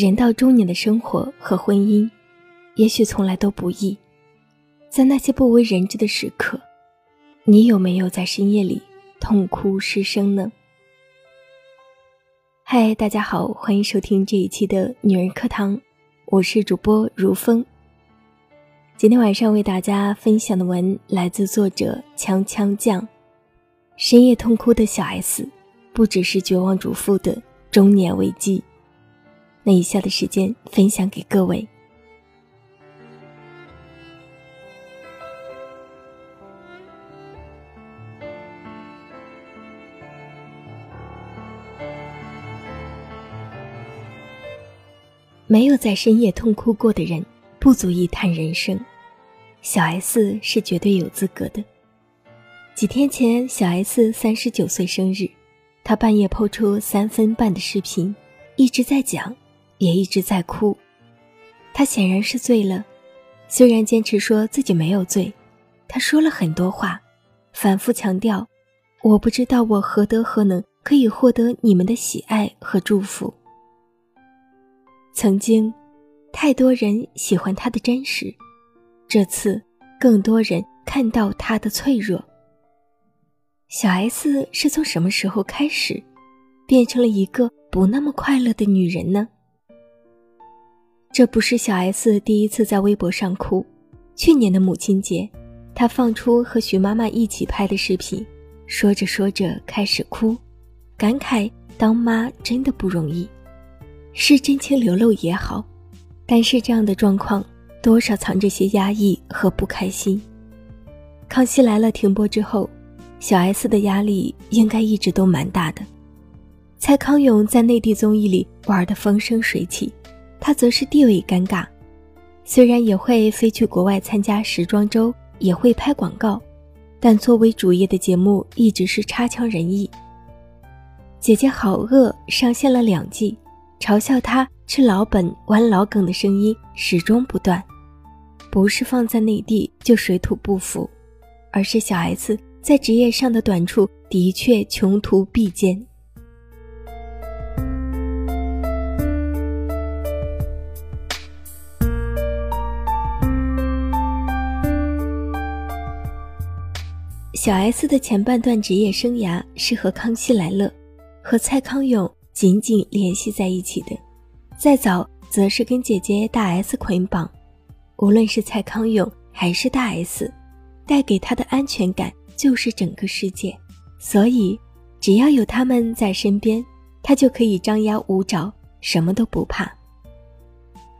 人到中年的生活和婚姻，也许从来都不易。在那些不为人知的时刻，你有没有在深夜里痛哭失声呢？嗨，大家好，欢迎收听这一期的女人课堂，我是主播如风。今天晚上为大家分享的文来自作者锵锵酱。深夜痛哭的小 S，不只是绝望主妇的中年危机。那以下的时间分享给各位。没有在深夜痛哭过的人，不足以谈人生。小 S 是绝对有资格的。几天前，小 S 三十九岁生日，她半夜抛出三分半的视频，一直在讲，也一直在哭。他显然是醉了，虽然坚持说自己没有醉，他说了很多话，反复强调：“我不知道我何德何能可以获得你们的喜爱和祝福。”曾经，太多人喜欢他的真实，这次更多人看到他的脆弱。小 S 是从什么时候开始，变成了一个不那么快乐的女人呢？这不是小 S 第一次在微博上哭。去年的母亲节，她放出和徐妈妈一起拍的视频，说着说着开始哭，感慨当妈真的不容易。是真情流露也好，但是这样的状况多少藏着些压抑和不开心。康熙来了停播之后，小 S 的压力应该一直都蛮大的。蔡康永在内地综艺里玩得风生水起，他则是地位尴尬。虽然也会飞去国外参加时装周，也会拍广告，但作为主业的节目一直是差强人意。姐姐好饿上线了两季。嘲笑他吃老本、玩老梗的声音始终不断，不是放在内地就水土不服，而是小 S 在职业上的短处的确穷途必艰。小 S 的前半段职业生涯是和《康熙来了》和蔡康永。紧紧联系在一起的，再早则是跟姐姐大 S 捆绑。无论是蔡康永还是大 S，带给他的安全感就是整个世界。所以，只要有他们在身边，他就可以张牙舞爪，什么都不怕。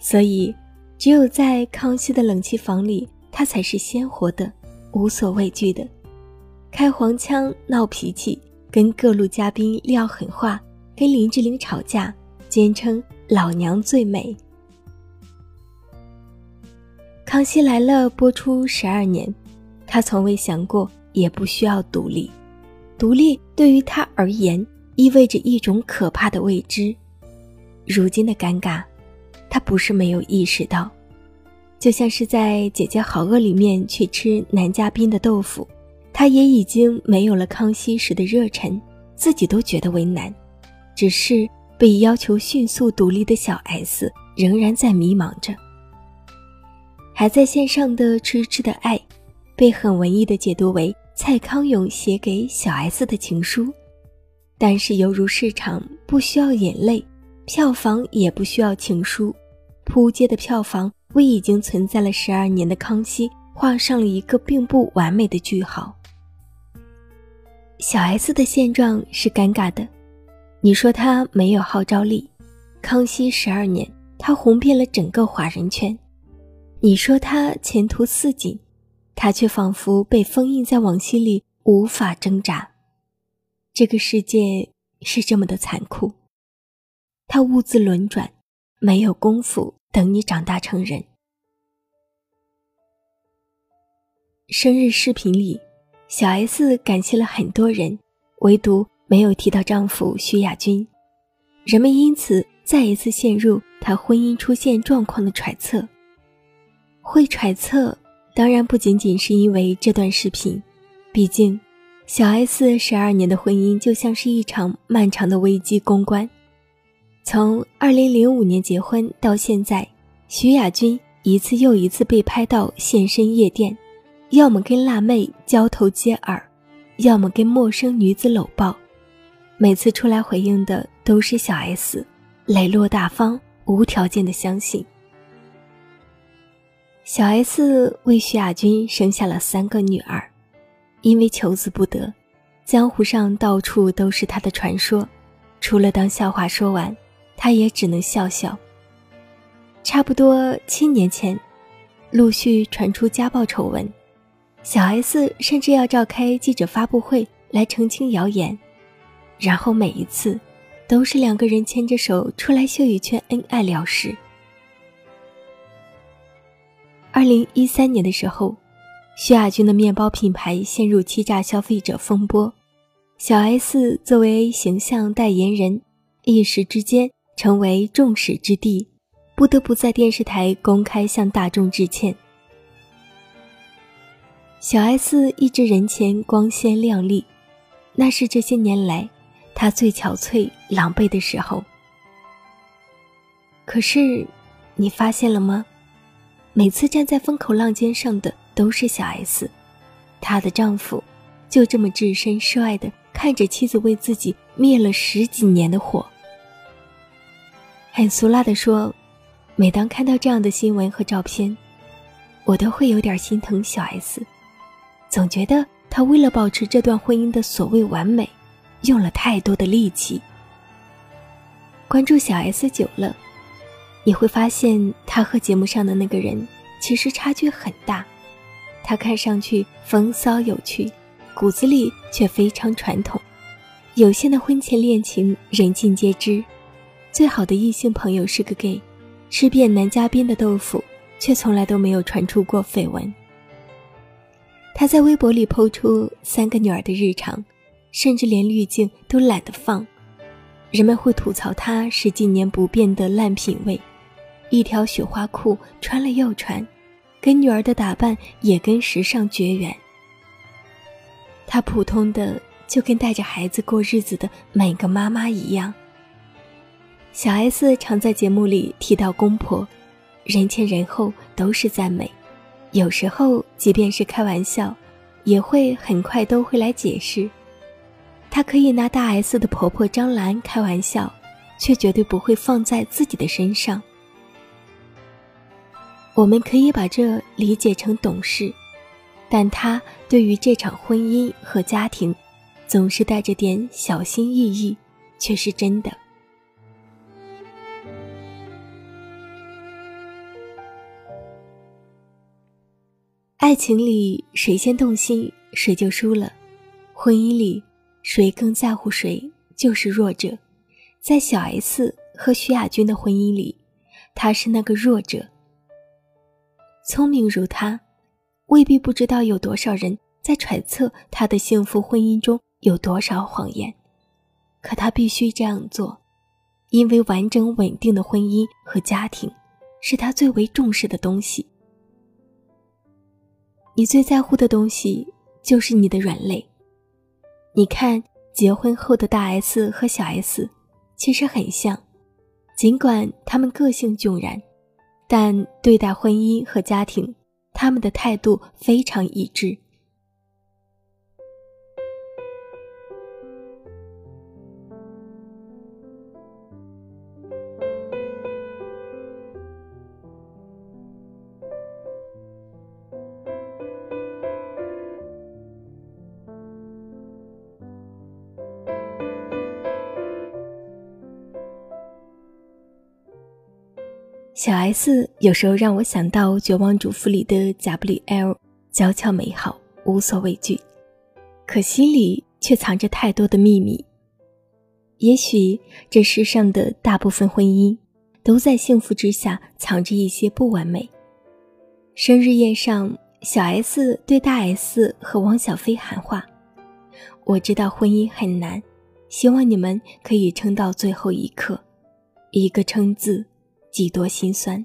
所以，只有在康熙的冷气房里，他才是鲜活的，无所畏惧的，开黄腔、闹脾气，跟各路嘉宾撂狠话。跟林志玲吵架，坚称老娘最美。康熙来了播出十二年，他从未想过也不需要独立，独立对于他而言意味着一种可怕的未知。如今的尴尬，他不是没有意识到，就像是在《姐姐好饿》里面去吃男嘉宾的豆腐，他也已经没有了康熙时的热忱，自己都觉得为难。只是被要求迅速独立的小 S 仍然在迷茫着。还在线上的《痴痴的爱》，被很文艺的解读为蔡康永写给小 S 的情书。但是犹如市场不需要眼泪，票房也不需要情书，扑街的票房为已经存在了十二年的康熙画上了一个并不完美的句号。小 S 的现状是尴尬的。你说她没有号召力，康熙十二年，她红遍了整个华人圈。你说她前途似锦，他却仿佛被封印在往昔里，无法挣扎。这个世界是这么的残酷，他兀自轮转，没有功夫等你长大成人。生日视频里，小 S 感谢了很多人，唯独。没有提到丈夫徐亚军，人们因此再一次陷入她婚姻出现状况的揣测。会揣测，当然不仅仅是因为这段视频，毕竟小 S 十二年的婚姻就像是一场漫长的危机公关。从二零零五年结婚到现在，徐亚军一次又一次被拍到现身夜店，要么跟辣妹交头接耳，要么跟陌生女子搂抱。每次出来回应的都是小 S，磊落大方，无条件的相信。小 S 为徐亚军生下了三个女儿，因为求子不得，江湖上到处都是她的传说，除了当笑话说完。他也只能笑笑。差不多七年前，陆续传出家暴丑闻，小 S 甚至要召开记者发布会来澄清谣言，然后每一次都是两个人牵着手出来秀一圈恩爱了事。二零一三年的时候，徐亚军的面包品牌陷入欺诈消费者风波，小 S 作为形象代言人，一时之间。成为众矢之的，不得不在电视台公开向大众致歉。小 S 一直人前光鲜亮丽，那是这些年来她最憔悴、狼狈的时候。可是，你发现了吗？每次站在风口浪尖上的都是小 S，她的丈夫就这么置身事外的看着妻子为自己灭了十几年的火。很俗辣的说，每当看到这样的新闻和照片，我都会有点心疼小 S，总觉得他为了保持这段婚姻的所谓完美，用了太多的力气。关注小 S 久了，你会发现她和节目上的那个人其实差距很大。她看上去风骚有趣，骨子里却非常传统。有限的婚前恋情，人尽皆知。最好的异性朋友是个 gay，吃遍男嘉宾的豆腐，却从来都没有传出过绯闻。他在微博里抛出三个女儿的日常，甚至连滤镜都懒得放。人们会吐槽他十几年不变的烂品味，一条雪花裤穿了又穿，跟女儿的打扮也跟时尚绝缘。他普通的就跟带着孩子过日子的每个妈妈一样。小 S 常在节目里提到公婆，人前人后都是赞美，有时候即便是开玩笑，也会很快都会来解释。她可以拿大 S 的婆婆张兰开玩笑，却绝对不会放在自己的身上。我们可以把这理解成懂事，但她对于这场婚姻和家庭，总是带着点小心翼翼，却是真的。爱情里谁先动心，谁就输了；婚姻里谁更在乎谁，就是弱者。在小 S 和徐亚军的婚姻里，他是那个弱者。聪明如他，未必不知道有多少人在揣测他的幸福婚姻中有多少谎言，可他必须这样做，因为完整稳定的婚姻和家庭，是他最为重视的东西。你最在乎的东西就是你的软肋。你看，结婚后的大 S 和小 S 其实很像，尽管他们个性迥然，但对待婚姻和家庭，他们的态度非常一致。小 S 有时候让我想到《绝望主妇》里的 W.L，娇俏美好，无所畏惧，可心里却藏着太多的秘密。也许这世上的大部分婚姻，都在幸福之下藏着一些不完美。生日宴上，小 S 对大 S 和汪小菲喊话：“我知道婚姻很难，希望你们可以撑到最后一刻。”一个“撑”字。几多心酸。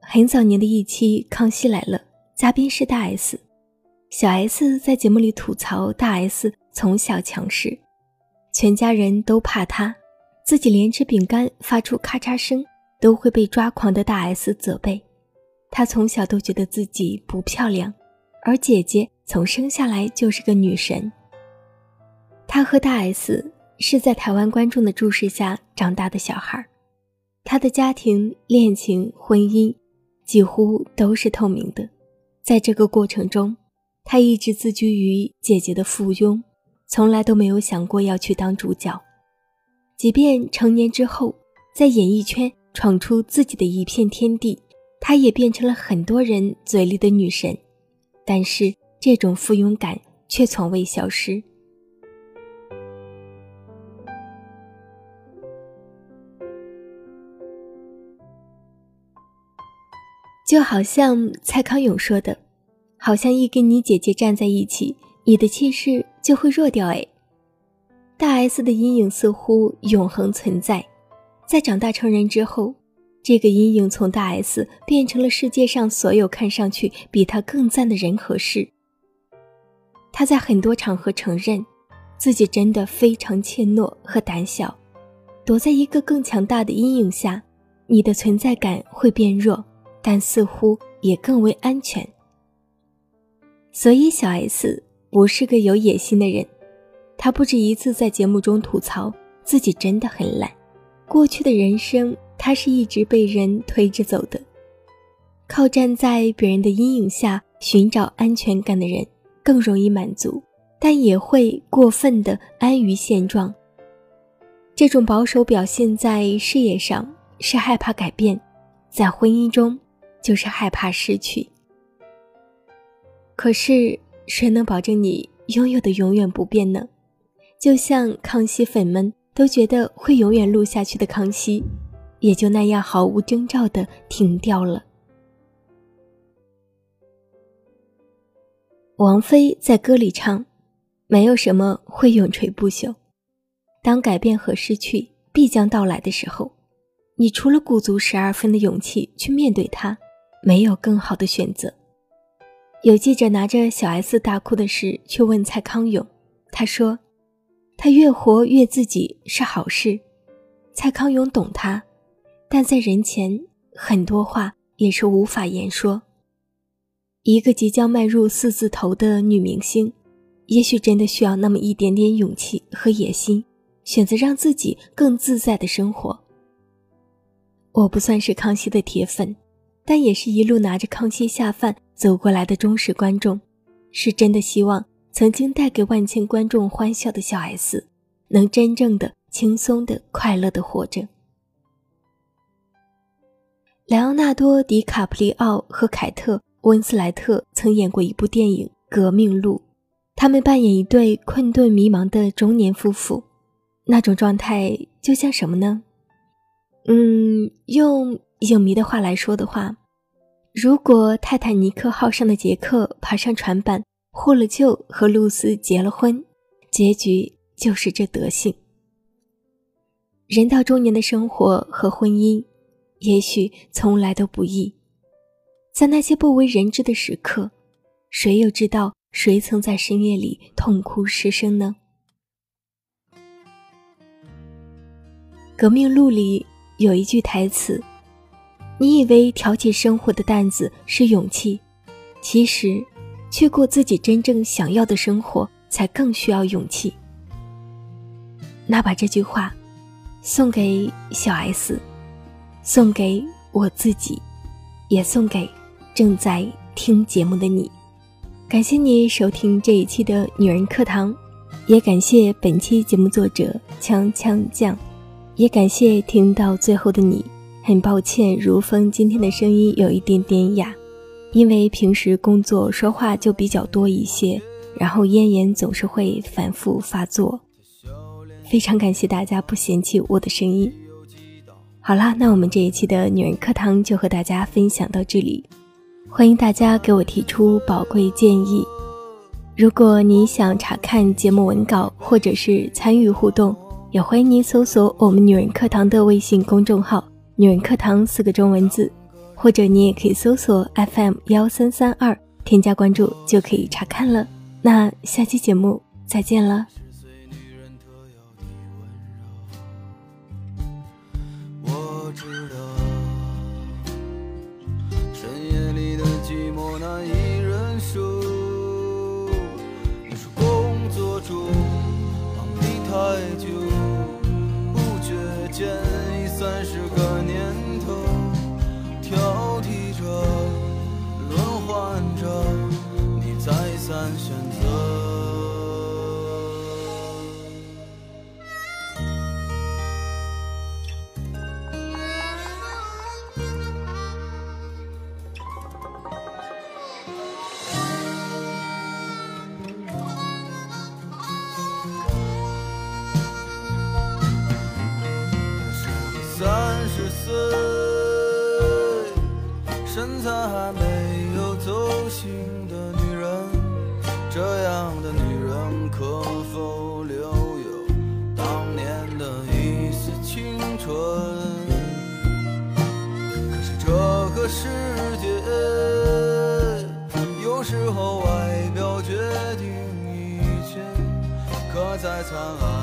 很早年的一期《康熙来了》，嘉宾是大 S，小 S 在节目里吐槽大 S 从小强势，全家人都怕她，自己连吃饼干发出咔嚓声都会被抓狂的大 S 责备。她从小都觉得自己不漂亮，而姐姐从生下来就是个女神。她和大 S 是在台湾观众的注视下长大的小孩，她的家庭、恋情、婚姻几乎都是透明的。在这个过程中，她一直自居于姐姐的附庸，从来都没有想过要去当主角。即便成年之后，在演艺圈闯出自己的一片天地。她也变成了很多人嘴里的女神，但是这种附庸感却从未消失。就好像蔡康永说的：“好像一跟你姐姐站在一起，你的气势就会弱掉。”哎，大 S 的阴影似乎永恒存在，在长大成人之后。这个阴影从大 S 变成了世界上所有看上去比她更赞的人和事。她在很多场合承认，自己真的非常怯懦和胆小，躲在一个更强大的阴影下，你的存在感会变弱，但似乎也更为安全。所以小 S 不是个有野心的人，她不止一次在节目中吐槽自己真的很懒，过去的人生。他是一直被人推着走的，靠站在别人的阴影下寻找安全感的人更容易满足，但也会过分的安于现状。这种保守表现在事业上是害怕改变，在婚姻中就是害怕失去。可是谁能保证你拥有的永远不变呢？就像康熙粉们都觉得会永远录下去的康熙。也就那样毫无征兆的停掉了。王菲在歌里唱：“没有什么会永垂不朽，当改变和失去必将到来的时候，你除了鼓足十二分的勇气去面对它，没有更好的选择。”有记者拿着小 S 大哭的事去问蔡康永，他说：“他越活越自己是好事。”蔡康永懂他。但在人前，很多话也是无法言说。一个即将迈入四字头的女明星，也许真的需要那么一点点勇气和野心，选择让自己更自在的生活。我不算是康熙的铁粉，但也是一路拿着康熙下饭走过来的忠实观众，是真的希望曾经带给万千观众欢笑的小 S，能真正的轻松的、快乐的活着。莱昂纳多·迪卡普里奥和凯特·温斯莱特曾演过一部电影《革命路》，他们扮演一对困顿迷茫的中年夫妇，那种状态就像什么呢？嗯，用影迷的话来说的话，如果泰坦尼克号上的杰克爬上船板获了救，和露丝结了婚，结局就是这德行。人到中年的生活和婚姻。也许从来都不易，在那些不为人知的时刻，谁又知道谁曾在深夜里痛哭失声呢？《革命录》里有一句台词：“你以为挑起生活的担子是勇气，其实，去过自己真正想要的生活才更需要勇气。”那把这句话送给小 S。送给我自己，也送给正在听节目的你。感谢你收听这一期的女人课堂，也感谢本期节目作者锵锵酱，也感谢听到最后的你。很抱歉，如风今天的声音有一点点哑，因为平时工作说话就比较多一些，然后咽炎总是会反复发作。非常感谢大家不嫌弃我的声音。好啦，那我们这一期的女人课堂就和大家分享到这里。欢迎大家给我提出宝贵建议。如果你想查看节目文稿或者是参与互动，也欢迎你搜索我们女人课堂的微信公众号“女人课堂”四个中文字，或者你也可以搜索 FM 幺三三二，添加关注就可以查看了。那下期节目再见了。灿烂